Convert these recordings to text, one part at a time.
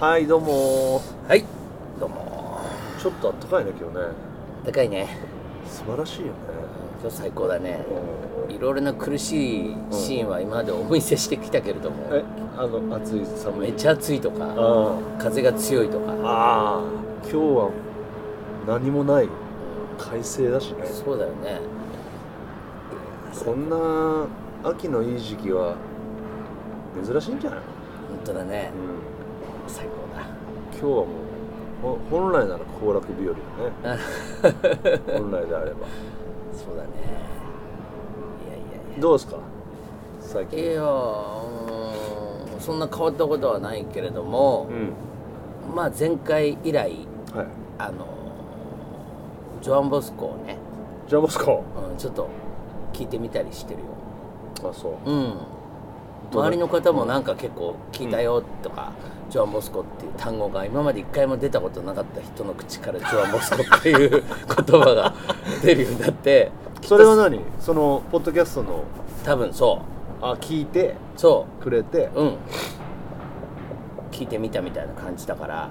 はいどうもはい。どうもちょっとあったかいね今日ね。高いね。素晴らしいよね。今日最高だね。いろいろな苦しいシーンは今までお見せしてきたけれども、えあの暑い寒い。めっちゃ暑いとかあ風が強いとか。ああ今日は何もない。快晴だしね。そうだよね。こんな秋のいい時期は珍しいんじゃないの、本当だね。うん、最高だ。今日はもうほ本来なら行楽日和だね。本来であれば。そうだね。いやいどうですか？最近。やいやいやうーんそんな変わったことはないけれどもう、ん。まあ前回以来はい。あのジョアン・ボスコをね、じゃあモスコ？うん、ちょっと聞いてみたりしてるよ。あそう。うん周りの方もなんか結構聞いたよとか、ジョアン・ボスコっていう単語が今まで一回も出たことなかった人の口からジョアン・ボスコっていう言葉が出るようになって それは何？そのポッドキャストの？多分そあ聞いてう。そくれて？ううん。聞いてみたみたいな感じだから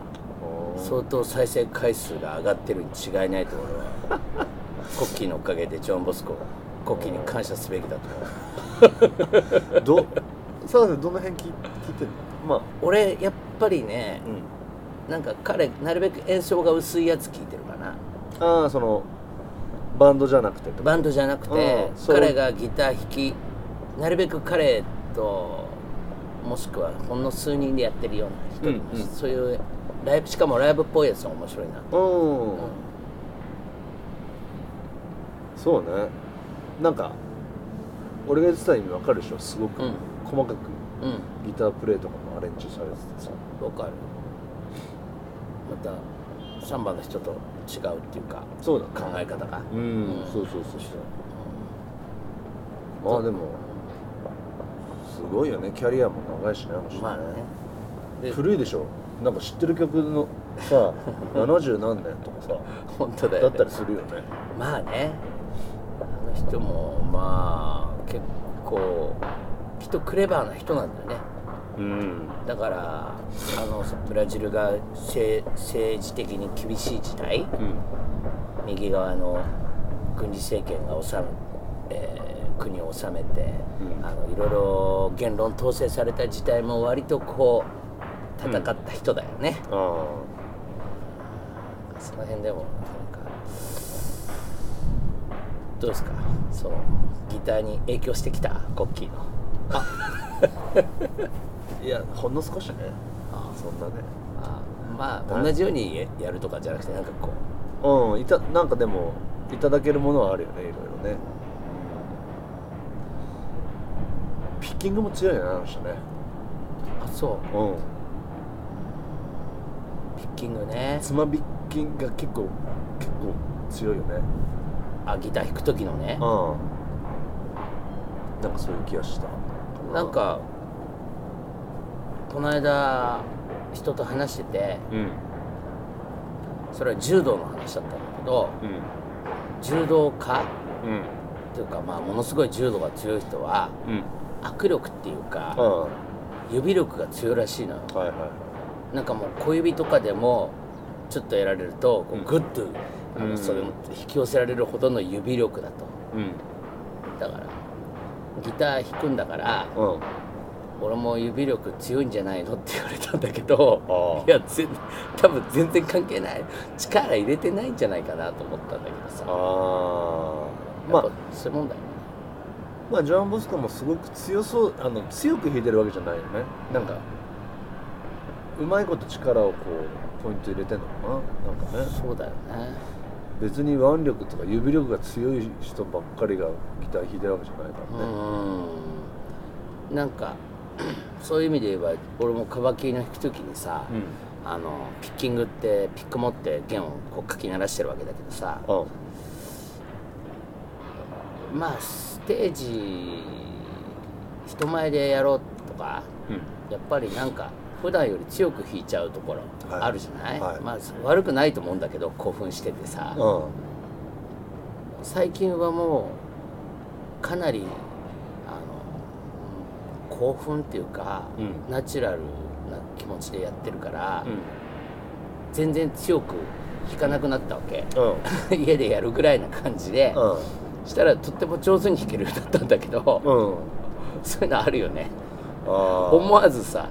相当再生回数が上がってるに違いないと思うわ。コッキーのおかげでジョアン・ボスココッキーに感謝すべきだと思う。どさあどの辺聞い聞いてんの？まあ俺やっぱりねうん。なんか彼なるべく演奏が薄いやつ聞いてるかな。ああそのバンドじゃなくてバンドじゃなくて彼がギター弾きなるべく彼ともしくはほんの数人でやってるような人、うんうん。そういうライブしかもライブっぽいやつが面白いな、うん、そうね。なんか俺が言ってた意味わかるでしょすごく。うん細かくうん。ギタープレイとかもアレンジされててさ。わかる。またサンバの人と違うっていうかそうだ考え方が。うん、うん。そうそうそうまあでもすごいよね。キャリアも長いしねあの人まあね。で古いでしょ。なんか知ってる曲のさ 70何年とかさ。本当だよ、ね、だったりするよね。まあね。あの人もまあ結構きっとクレバーな人なんだよね。うん。だからあのブラジルが政政治的に厳しい時代うん。右側の軍事政権が治め、えー国を治めて、うん。あのいろいろ言論統制された時代も割とこう戦った人だよね、あその辺でもなんかどうですか？そのギターに影響してきたコッキーのあ。いやほんの少しね。あ。そんなね。あ。まあ同じようにやるとかじゃなくてなんかこう。うんいたなんかでもいただけるものはあるよねいろいろね。ピッキングも強いよねあの人ね。あそう。うん。ピッキングね。つまびっきんが結構結構強いよね。あギター弾く時のね。うん。なんかそういう気がしたなんかこの間人と話しててうん。それは柔道の話だったんだけどうん。柔道家うん。っていうかまあものすごい柔道が強い人はうん。握力っていうかあ指力が強いらしいのよ。あはいはい。なんかもう小指とかでもちょっとやられるとこうグッとあうん。のそれも引き寄せられるほどの指力だと。うん。だからギター弾くんだからうん。俺も指力強いんじゃないのって言われたんだけどいや全多分全然関係ない。力入れてないんじゃないかなと思ったんだけどさ。ああ。まあまあ。そういうもんだよね。まあジョアン・ボスコもすごく強そうあの強く弾いてるわけじゃないよね。なんかうまいこと力をこうポイント入れてんのかな。なんかね。そうだよね別に腕力とか指力が強い人ばっかりがギター弾いてるわけじゃないからね。うん。なんか そういう意味で言えば俺もカバキリの弾く時にさ、あのピッキングってピック持って弦をこうかき鳴らしてるわけだけどさうんまあステージ人前でやろうとかやっぱりなんか普段より強く弾いちゃうところはい。あるじゃない、はい。まあ悪くないと思うんだけど興奮しててさ、うん最近はもうかなりあの興奮っていうか、うん。ナチュラルな気持ちでやってるから、うん。全然強く弾かなくなったわけ。うん。家でやるぐらいな感じで、うん。したらとっても上手に弾けるようになったんだけど、うん。そういうのあるよね。思わずさ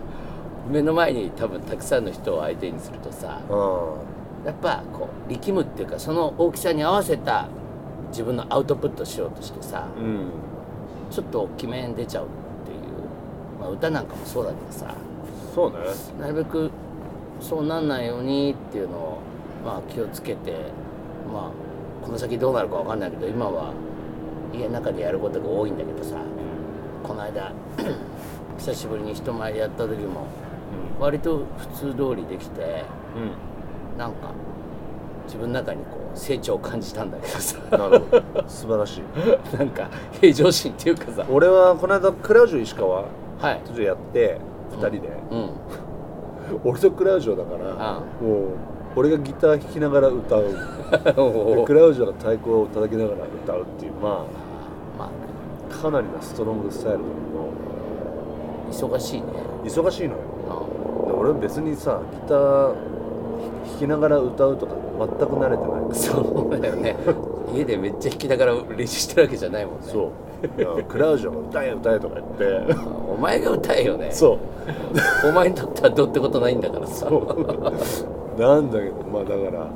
目の前に多分たくさんの人を相手にするとさうんやっぱこう力むっていうかその大きさに合わせた自分のアウトプットしようとしてさうん。ちょっと大きめに出ちゃうっていう、まあ、歌なんかもそうだけどさそうね。なるべくそうなんないようにっていうのを、まあ、気をつけてまあこの先どうなるかわかんないけど今は家の中でやることが多いんだけどさこの間 久しぶりに人前でやった時も割と普通通りできてうん。なんか自分の中にこう成長を感じたんだけどさ。なるほど。素晴らしい。なんか平常心っていうかさ。俺はこの間クラウジョ石川はい。ちょっとやって2人で、うん。俺とクラウジョだからあもう俺がギター弾きながら歌う。でクラウジョが太鼓を叩きながら歌うっていうままあ。あかなりなストロングスタイルだ忙しいね。けど忙しいのよ俺別にさギター弾きながら歌うとか全く慣れてない。んそうだよね。家でめっちゃ弾きながら練習してるわけじゃないもんね。そう。クラウジョが歌え歌えとか言って。お前が歌えよね。そう。お前にとってはどうってことないんだからさ。なんだけどまあだから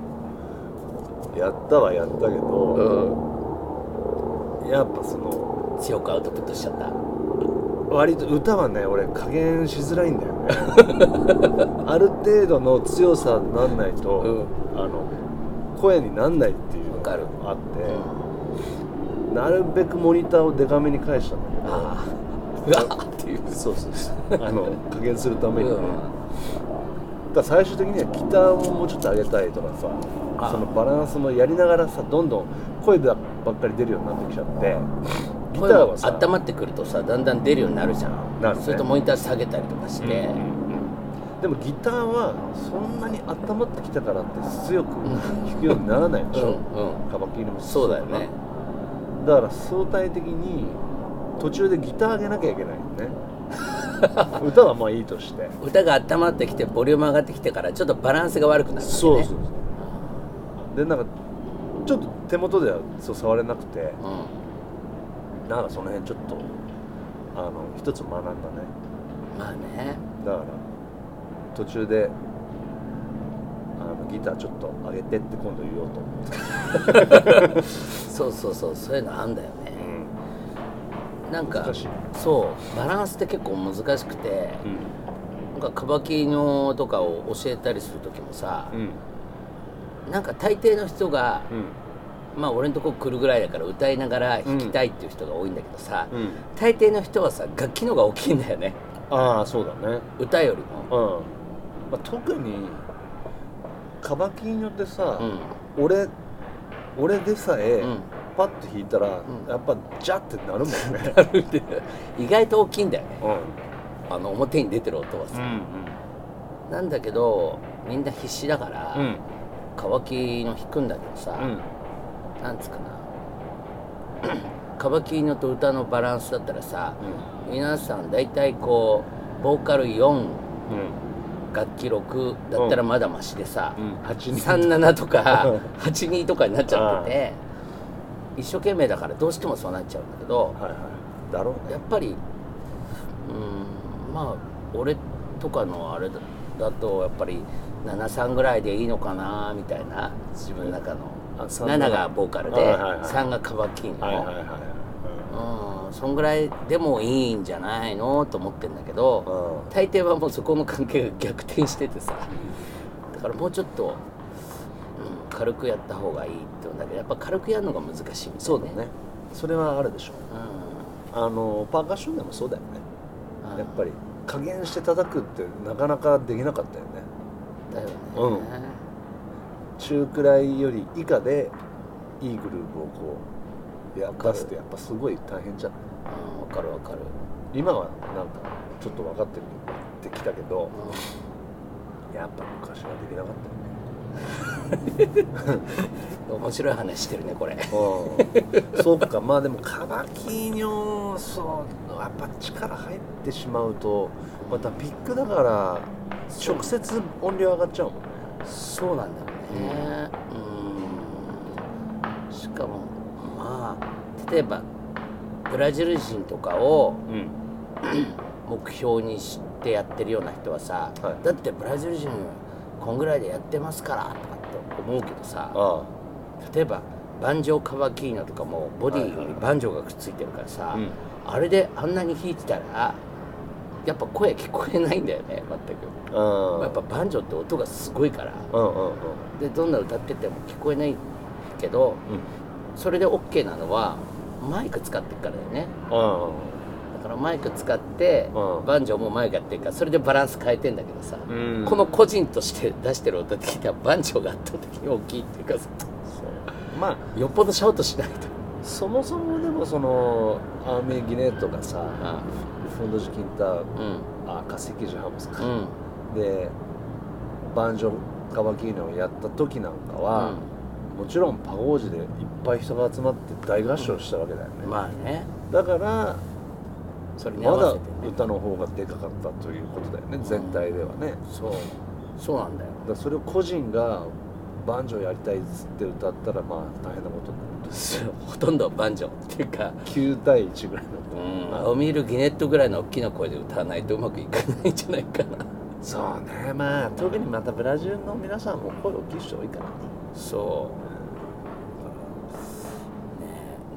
やったはやったけうど、ん。やっぱその強くアウトプットしちゃった割と歌はね俺加減しづらいんだよね。ある程度の強さになんないと、うん。あの声になんないっていうのがあって、なるべくモニターをデカめに返したんだけど。ああうわーっていう。そうそうそう。あの加減するためにね、うん。だ最終的にはギターをもうちょっと上げたいとかさあそのバランスもやりながらさどんどん声ばっかり出るようになってきちゃってギターはさ温まってくるとさだんだん出るようになるじゃん。なるね。それとモニター下げたりとかして、でもギターはそんなに温まってきたからって強く弾くようにならないでしょ、うんうん。カバキリもそうだよね。だから相対的に途中でギター上げなきゃいけないよね。歌はまあいいとして。歌が温まってきてボリューム上がってきてからちょっとバランスが悪くなるんだよね。そうそうでなんかちょっと手元ではそう触れなくて。うなんかその辺ちょっとあの一つ学んだね。んまあね。だから途中であのギターちょっと上げてって今度言おうと思って、そうそうそうそういうのあんだよね。なんか難しい。そうバランスって結構難しくてなんかカバキのとかを教えたりする時もさうん。なんか大抵の人がうんまあ俺のとこ来るぐらいだから歌いながら弾きたいっていう人が多いんだけどさ、うん。大抵の人はさ楽器の方が大きいんだよね。ああそうだね。歌よりも。うん、まあ、特にカバキによってさ、うん。俺俺でさえ、うん。パッと弾いたら、ん。やっぱジャってなるもんね。意外と大きいんだよね。うあの表に出てる音はさ、んなんだけどみんな必死だから、うん。乾きの弾くんだけどさ、うんなんつうかな。カバキーノと歌のバランスだったらさ、皆さん大体こうボーカル4うん。楽器6だったらまだマシでさ、うん。8人37とかうん。82とかになっちゃってて一生懸命だからどうしてもそうなっちゃうんだけどはいはい。だろうね。やっぱりうんまあ俺とかのあれだだとやっぱり73ぐらいでいいのかなみたいな。自分の中の7がボーカルではいはいはい。3がカバキーノ、はいはいはい。うん。そんぐらいでもいいんじゃないのと思ってんだけどうん。大抵はもうそこの関係が逆転しててさ。だからもうちょっと、うん、軽くやった方がいいって言うんだけどやっぱ軽くやるのが難しい。みたいね。そうだね。それはあるでしょ。うあのパーカッションでもそうだよね。ん。やっぱり加減して叩くってなかなかできなかったよね。だよね。うん中くらいより以下でいいグルーヴをこうや出すってやっぱすごい大変じゃん。うんわかるわかる、今はなんかちょっと分かってるってきたけどやっぱ昔はできなかうん、面白い話してるねこれ。そうか。まあでもカバキーニョそうやっぱ力入ってしまうとまたビッグだから直接音量上がっちゃうもんねうんしかもまあ例えばブラジル人とかをうん。目標にしてやってるような人はさ、はい。だってブラジル人こんぐらいでやってますからとかって思うけどさあ例えばバンジョーカバキーノとかもボディにバンジョーがくっついてるからさ、うん。あれであんなに弾いてたらやっぱ声聞こえないんだよね全く、あうん。やっぱバンジョーって音がすごいから。うんうんうん。でどんな歌ってても聞こえないけどそれで OK なのはマイク使ってるからだよね。うんだからマイク使って、うん。バンジョーもマイクやってるからそれでバランス変えてんだけどさ、うん。この個人として出してる音って聞いたらバンジョーが圧倒的に大きいっていうかさまあよっぽどシャウトしないと。そもそもでもそのアーメーギネットがさあフンドジキンタうん。あ化石ジハムスか、うんでバンジョカバキーノをやった時なんかは、もちろんパゴージでいっぱい人が集まって大合唱したわけだよね、まあね。だからそれに合まだ歌の方がでかかったということだよね全体ではね。そう。そうなんだよ。だからそれを個人がバンジョーやりたいっつって歌ったらまあ大変なことになるそう。ほとんどはバンジョーっていうか。9対1ぐらいの。うん。アオミール・ギネットぐらいの大きな声で歌わないとうまくいかないんじゃないかなそうね。まあ特にまたブラジルの皆さんも声大きい人多い。からねそう。ね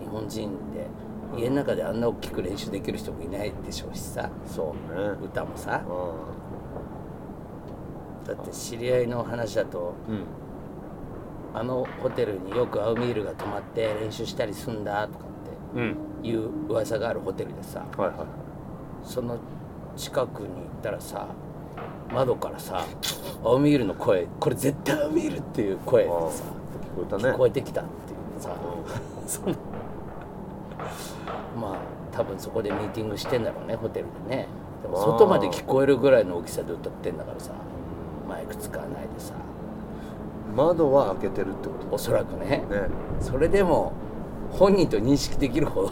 え日本人で家の中であんな大きく練習できる人もいないでしょうしさ。そうね。歌もさ。うだって知り合いの話だとんうん。あのホテルによくアウミールが泊まって練習したりすんだとかうん。っていう噂があるホテルでさ。はいはい。その近くに行ったらさ窓からさアウミールの声これ絶対アウミールっていう声でさ聞こえたね。聞こえてきたっていうさその まあ多分そこでミーティングしてんだろうねホテルでね。でも外まで聞こえるぐらいの大きさで歌ってんだからさマイク使わないでさ。窓は開けてるってこおそらくね。とね。それでも本人と認識できるほ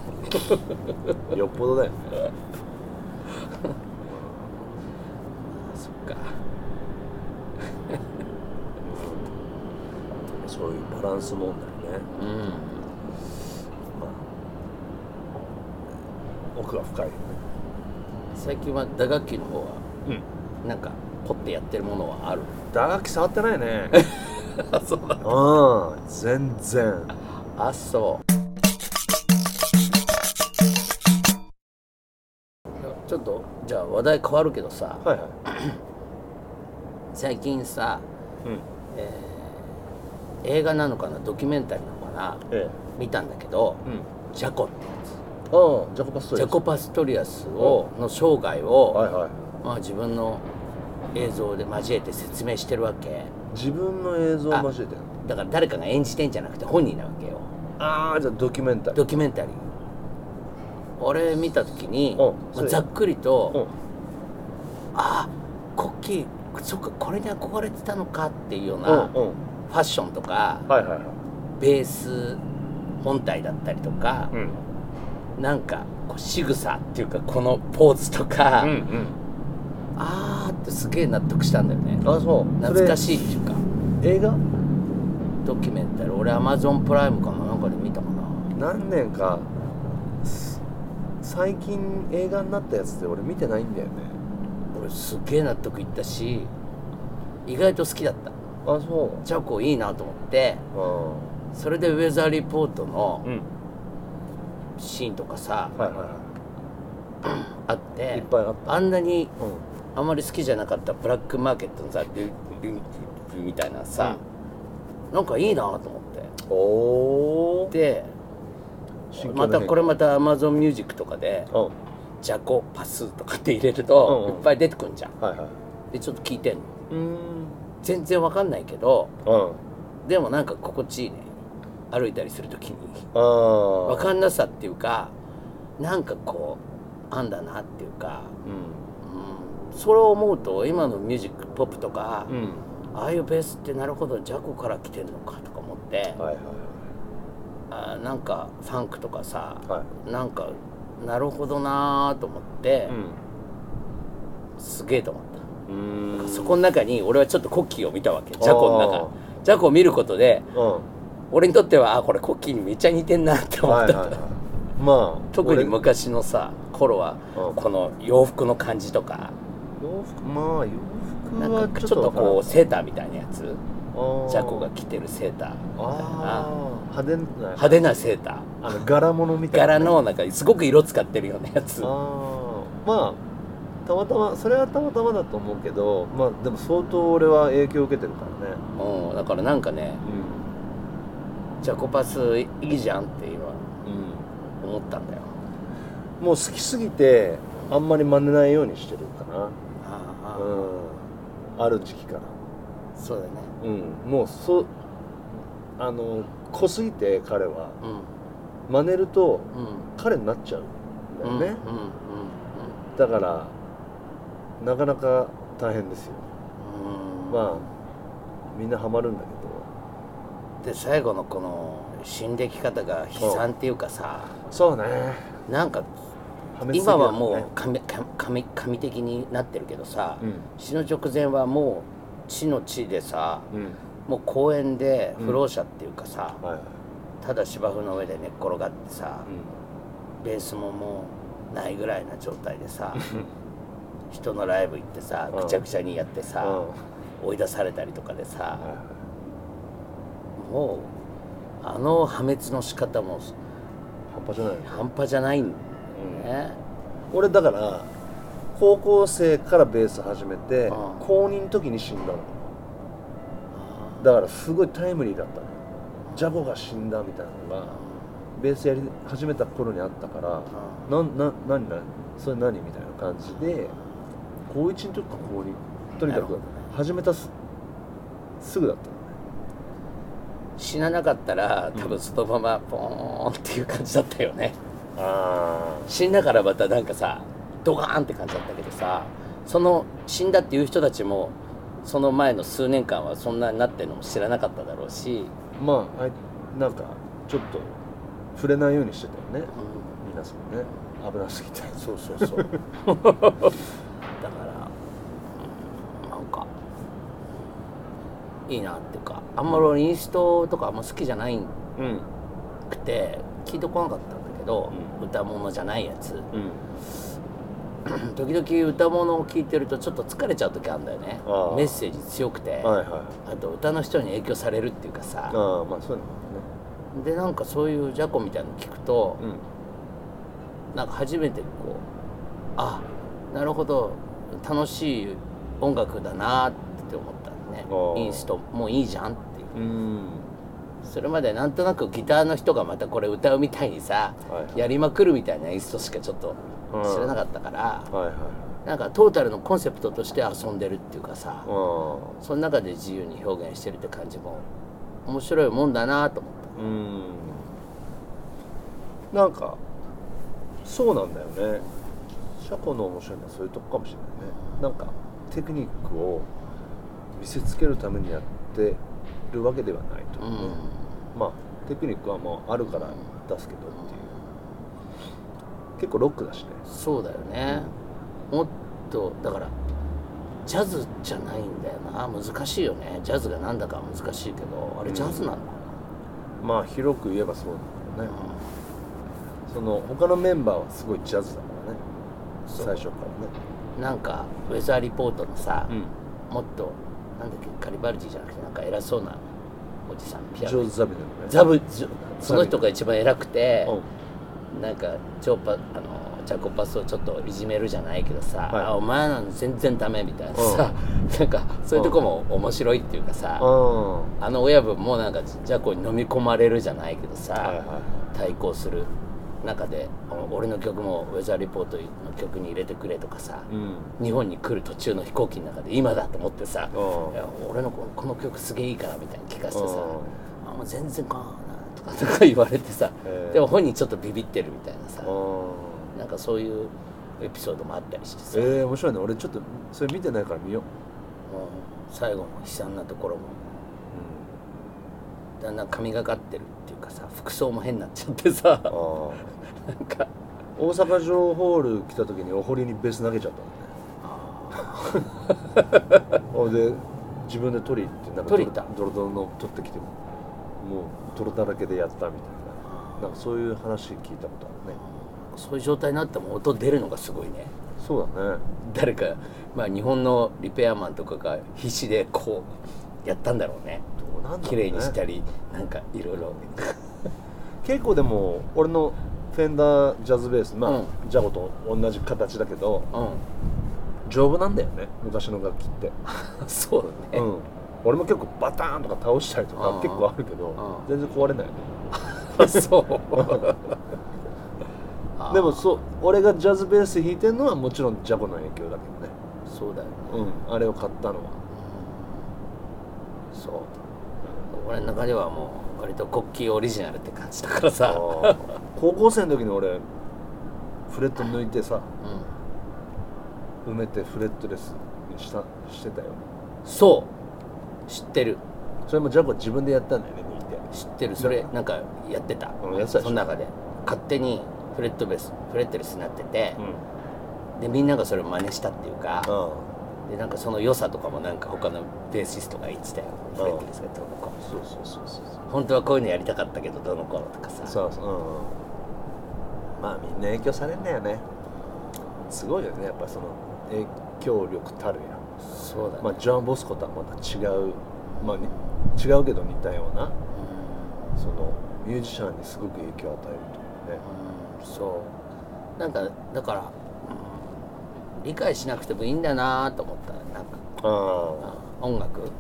ど。よっぽどだよねそっかそういうバランス問題ね。うん。まあ奥が深いよね。最近は打楽器の方はうん。なんか凝ってやってるものはある？打楽器触ってないね。あ そううん全然。あそう。ちょっとじゃあ話題変わるけどさはいはい。最近さうん映画なのかなドキュメンタリーなのかなえ見たんだけどえうん。ジャコってやああジャコパストリーつジャコ・パストリアスをの生涯を、はいはい。まあ、自分の映像で交えて説明してるわけ。自分の映像を交えてる。だから誰かが演じてんじゃなくて本人なわけよ。ああじゃあドキュメンタリー。ドキュメンタリー。俺見た時に、うんまあ、ざっくりと、うん。ああ国旗そっかこれに憧れてたのかっていうようなうんうんファッションとかはいはいはいベース本体だったりとか、うんなんかこう仕草っていうかこのポーズとか、うんうんあーってすげえ納得したんだよね。あそう。懐かいしいっていうか。映画？ドキュメンタリー俺アマゾンプライムかな？なんかで見たかな。何年かす最近映画になったやつで俺見てないんだよね。俺すげえ納得いったし意外と好きだったあそう。チャコいいなと思ってうそれでウェザーリポートのんうん。シーンとかさはいはいはあっていいっぱいあった。あんなにうん。あまり好きじゃなかったブラックマーケットのさルルルみたいなさ、なんかいいなと思っておおでまたこれまたアマゾンミュージックとかでうん「ジャコパス」とかって入れるとうんうんいっぱい出てくんじゃんはいはいでちょっと聞いてんのうん全然わかんないけどうん。でもなんか心地いいね。歩いたりする時に。わかんなさっていうかなんかこうあんだなっていうか、うん。うん、それを思うと今のミュージックポップとか、うん。ああいうベースってなるほどジャコから来てんのかとか思って、はいはいあーなんかファンクとかさ、はい。なんかなるほどなーと思って、すげえと思った。そこの中に俺はちょっとコッキーを見たわけ。ジャコのあ中ジャコを見ることでうん。俺にとってはあこれコッキーにめっちゃ似てんなって思った、はいはいはい。まあ特に俺。昔のさ頃はうん。この洋服の感じとか。洋服まあ洋服はかちょっとこうセーターみたいなやつ。うジャコが着てるセーター。みたいな派手な派手なセーター。あの柄物みたいな柄のなんかすごく色使ってるようなやつ。まあたまたまそれはたまたまだと思うけどまあでも相当俺は影響を受けてるからね。うんだからなんかねジャコパスいいじゃんっていうん、思ったんだよ。もう好きすぎてあんまり真似ないようにしてるかな。ああ、うん。ある時期から。そうだね。うん。もうそあの濃すぎて彼はうん。真似るとうん。彼になっちゃうんだよね、うんうんうん。だからなかなか大変ですよ。うん。まあみんなハマるんだけで最後のこの死んでき方が悲惨っていうかさ。どそうね。なんか今はもう神神神神的になってるけどさ、うん。死の直前はもう地の地でさうん。もう公園でうん。不老者っていうかさ、はいはい。ただ芝生の上で寝っ転がってさ、うベースももうないぐらいな状態でさ 人のライブ行ってさうん。ぐちゃぐちゃにやってさ、んうん。追い出されたりとかでさ、もうあの破滅の仕方も半端じゃないよね。半端じゃないんだよね、俺だから高校生からベース始めてうん。高2の時に死んだの。だからすごいタイムリーだったのジャゴが死んだみたいなのがベースやり始めた頃にあったからうなんな何何それ何みたいな感じで高1の時か高2とにかく始めたすすぐだったのね。死ななかったら多分そのままポーンっていう感じだったよね。あ死んだからまたなんかさドカーンって感じだったけどさその死んだっていう人たちもその前の数年間はそんなになってるのも知らなかっただろうし、あまああいなんかちょっと触れないようにしてたよね。皆さんね。危なすぎて。そうそうそう だから、うんなんかいいなっていうかあんまり俺インストとかあんま好きじゃないうん。くて聞いてこなかったんだけど、うん。歌物じゃないやつ。うん。時々歌物を聞いてるとちょっと疲れちゃう時あるんだよね。メッセージ強くて、はいはい。あと歌の人に影響されるっていうかさ。ああまあそういうのでなんかそういうジャコみたいなの聞くと、ねなんか初めてこうあなるほど。楽しい音楽だなってねインストもういいじゃんっていう。うん。うんそれまでなんとなくギターの人がまたこれ歌うみたいにさ、はいやりまくるみたいなインストしかちょっと知らなかったから、はいはい。なんかトータルのコンセプトとして遊んでるっていうかさ、あその中で自由に表現してるって感じも面白いもんだなと思っあうん。なんかそうなんだよね。車庫の面白いのはそういうとこかもしれないね。なんかテクニックを見せつけるためにやってるわけではないとた、う。ん、まあテクニックはもうあるから出すけどっていう。結構ロックだしね。そうだよね、もっとだからジャズじゃないんだよな。難しいよね。ジャズがなんだかは難しいけどあれジャズなのかまあ広く言えばそうだよね、その他のメンバーはすごいジャズだからね。最初からな、なんかウェザーリポートのさ、ねもっとなんだっけガリバルディじゃなくてなんか偉そうなおじさんピアノ。ザビデのね。ザブその人が一番偉くて、うん。なんかジョーパあのジャコパスをちょっといじめるじゃないけどさ、はい。あお前なん全然ダメみたいなさ、なんかそういうとこも面白いっていうかさ、ああの親分もなんかジャコに飲み込まれるじゃないけどさ、はいはい。対抗する中で俺の曲もウェザーリポートの曲に入れてくれとかさ、うん。日本に来る途中の飛行機の中で今だと思ってさ、俺のここの曲すげえいいからみたいに聞かせてさ、うん。あもう全然かなとかとか言われてさ、でも本人ちょっとビビってるみたいなさ、あなんかそういうエピソードもあったりしてさ、えー、面白いね。俺ちょっとそれ見てないから見よう、最後の悲惨なところも。だんだん神がかってるかさ服装も変になっちゃってさ。ああなんか。大阪城ホール来た時にお堀にベース投げちゃったのね。ほんで自分で取りってなんか取りた？ドロドロの取ってきてもう泥だらけでやったみたいな。なんかそういう話聞いたことあるね。そういう状態になっても音出るのがすごいね。そうだね。誰か、まあ、日本のリペアマンとかが必死でこうやったんだろうね綺麗にしたりなんかいろいろ。結構でも俺のフェンダージャズベースまあ、うん。ジャゴと同じ形だけどうん。丈夫なんだよね昔の楽器って、そうだね、うん。俺も結構バターンとか倒したりとかうん。結構あるけどん。全然壊れないよね。そう。でもそう俺がジャズベース弾いてるのはもちろんジャコの影響だけそうだよね。どねうん。あれを買ったのは。そう俺の中ではもう割と国旗オリジナルって感じだからさ、高校生の時に俺フレット抜いてさう埋めてフレットレスにしたしてたよん、そう。知ってる。それもジャコ自分でやったんだよね抜いて。知ってる。それなんかやってた。うんその中で。勝手にフレットベースフレットレスになってて。う、ん。でみんながそれを真似したっていうか、あでなんかその良さとかもなんか他のベーシストが言ってたよ。んフレットレスがどうのこうのそうそうそうそう。本当はこういうのやりたかったけどどうのこうのとかさ。そうそう、うんうん、まあみんな影響されんだよね。すごいよね。やっぱその影響力たるやそうだね、まあジョアン・ボスコとはまた違う。まあに違うけど似たような。そのミュージシャンにすごく影響を与えるというね。うん。そう。なんかだから、うん理解しなくてもいいんだなと思った。なんかあ音楽。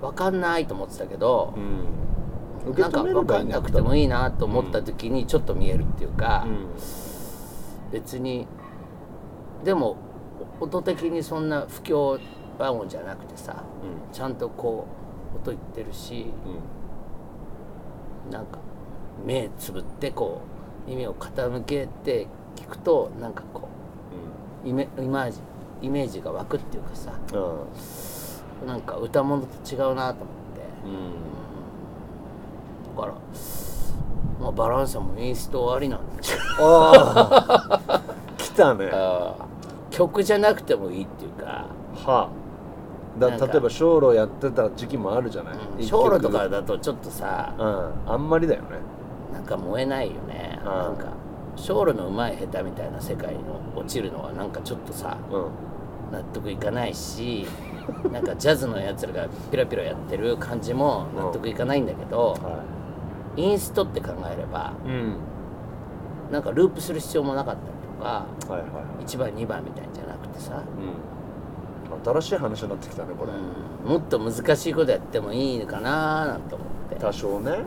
わかんないと思ってたけどあ、うん。なんか止めれわかんなくてもいいなと思った時にちょっと見えるっていうか、うん。別にでも音的にそんな不協和音じゃなくてさちゃんとこう音いってるしうん。なんか目つぶってこう耳を傾けて聞くとなんかこうイメイマージイメージが湧くっていうかさうん。なんか歌物と違うなと思って。うん。だから、まあ、バランスもインストありなんだけああ 来たね。ど曲じゃなくてもいいっていうか、は。あだ例えば小路やってた時期もあるじゃない、うん、とかだとちょっとさ。うん。あんまりだよね。なんか燃えないよね。うん。なんかショールの上手い下手みたいな世界に落ちるのはなんかちょっとさうん。納得いかないし なんかジャズのやつらがピラピラやってる感じも納得いかないんだけど、はインストって考えればいうん。なんかループする必要もなかったりとかはいはいはい。1番2番みたいんじゃなくてさ、うん。新しい話になってきたねこれ、うん。もっと難しいことやってもいいのかななんて思って、多少ね。はいうん、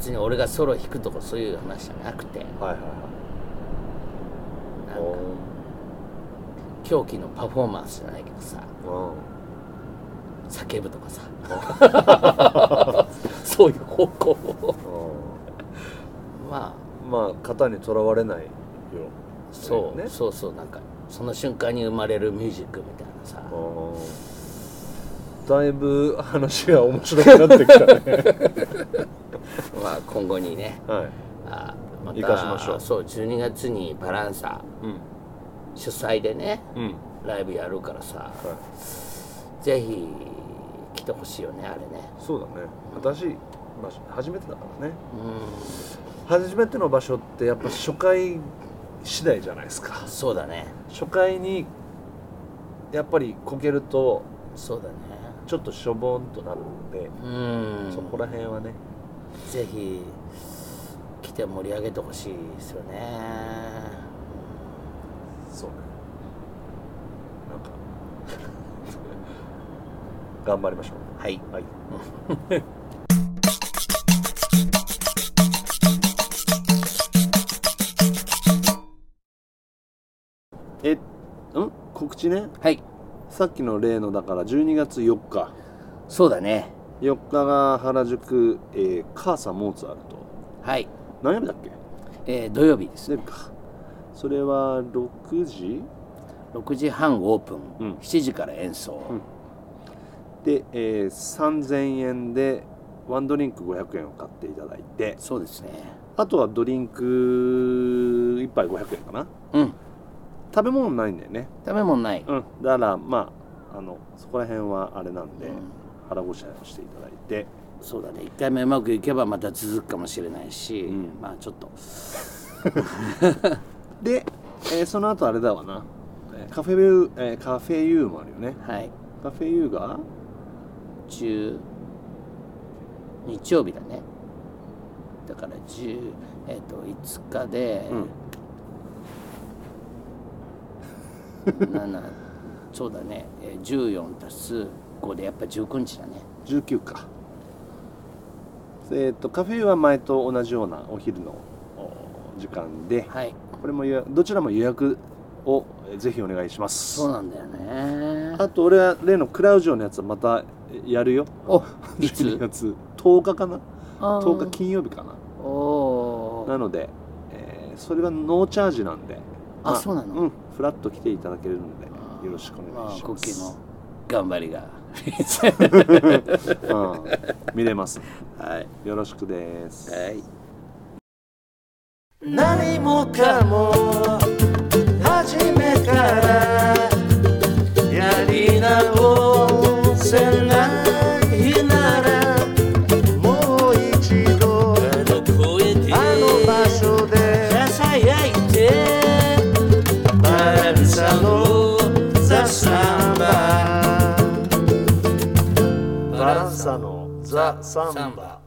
別に俺がソロ弾くとかそういう話じゃなくて。はいはいなんか狂気のパフォーマンスじゃないけどさ。お叫ぶとかさ。そういう方向を。うん。まあ。まあ型にとらわれないよ。そうね。そうそうなんかその瞬間に生まれるミュージックみたいなさだいぶ話が面白くなってきたね。まあ今後にねはい。あま生かしましょう。そう12月にバランサうん。主催でねうん。ライブやるからさはい。ぜひ来てほしいよねあれね。そうだね。私、まあ、初めてだからね。う初めての場所ってやっぱ初回次第じゃないですか。んそうだね。初回にやっぱりこけるとそうだねちょっとしょぼんとなるのでうん。そこら辺はね。ぜひ来て盛り上げてほしいですよね。そうね。なんか 頑張りましょう。はい、はい。えん？告知ね。はい。さっきの例のだから12月4日そうだね。4日が原宿、えー、カーサモーツァルト。はい、何曜日だっけ？えー土曜日です。ねか。それは6時？6時半オープン、うん。7時から演奏、うん。で、えー、3000円でワンドリンク500円を買っていただいて。そうですね。あとはドリンク1杯500円かな。うん食べ物ないんだよね。食べ物ない、うん。だからまああのそこら辺はあれなんで、うん。腹ごしらえをしていただいて。そうだね。1回目うまくいけばまた続くかもしれないし、うん。まあちょっと。で、えーその後あれだわな。えーカフェユー、えーカフェユーもあるよね。はい。カフェユーが？10日曜日だね。だから10えっ、と5日で、7そうだね、えー、14足す5でやっぱ19日だね。19か。えっ、とカフェは前と同じようなお昼のお時間で。はい。これもどちらも予約をえーぜひお願いします。そうなんだよね。あと俺は例のクラウジョのやつはまたやるよ。お い12つ。月10日かな？あー。10日金曜日かな。なので、えーそれはノーチャージなんであそうなの？うんフラッと来ていただけるのでよろしくお願いします、まあコッキーの頑張りがうん、見れます。はい。よろしくです。はい。何もかも初めからサ・サンバ。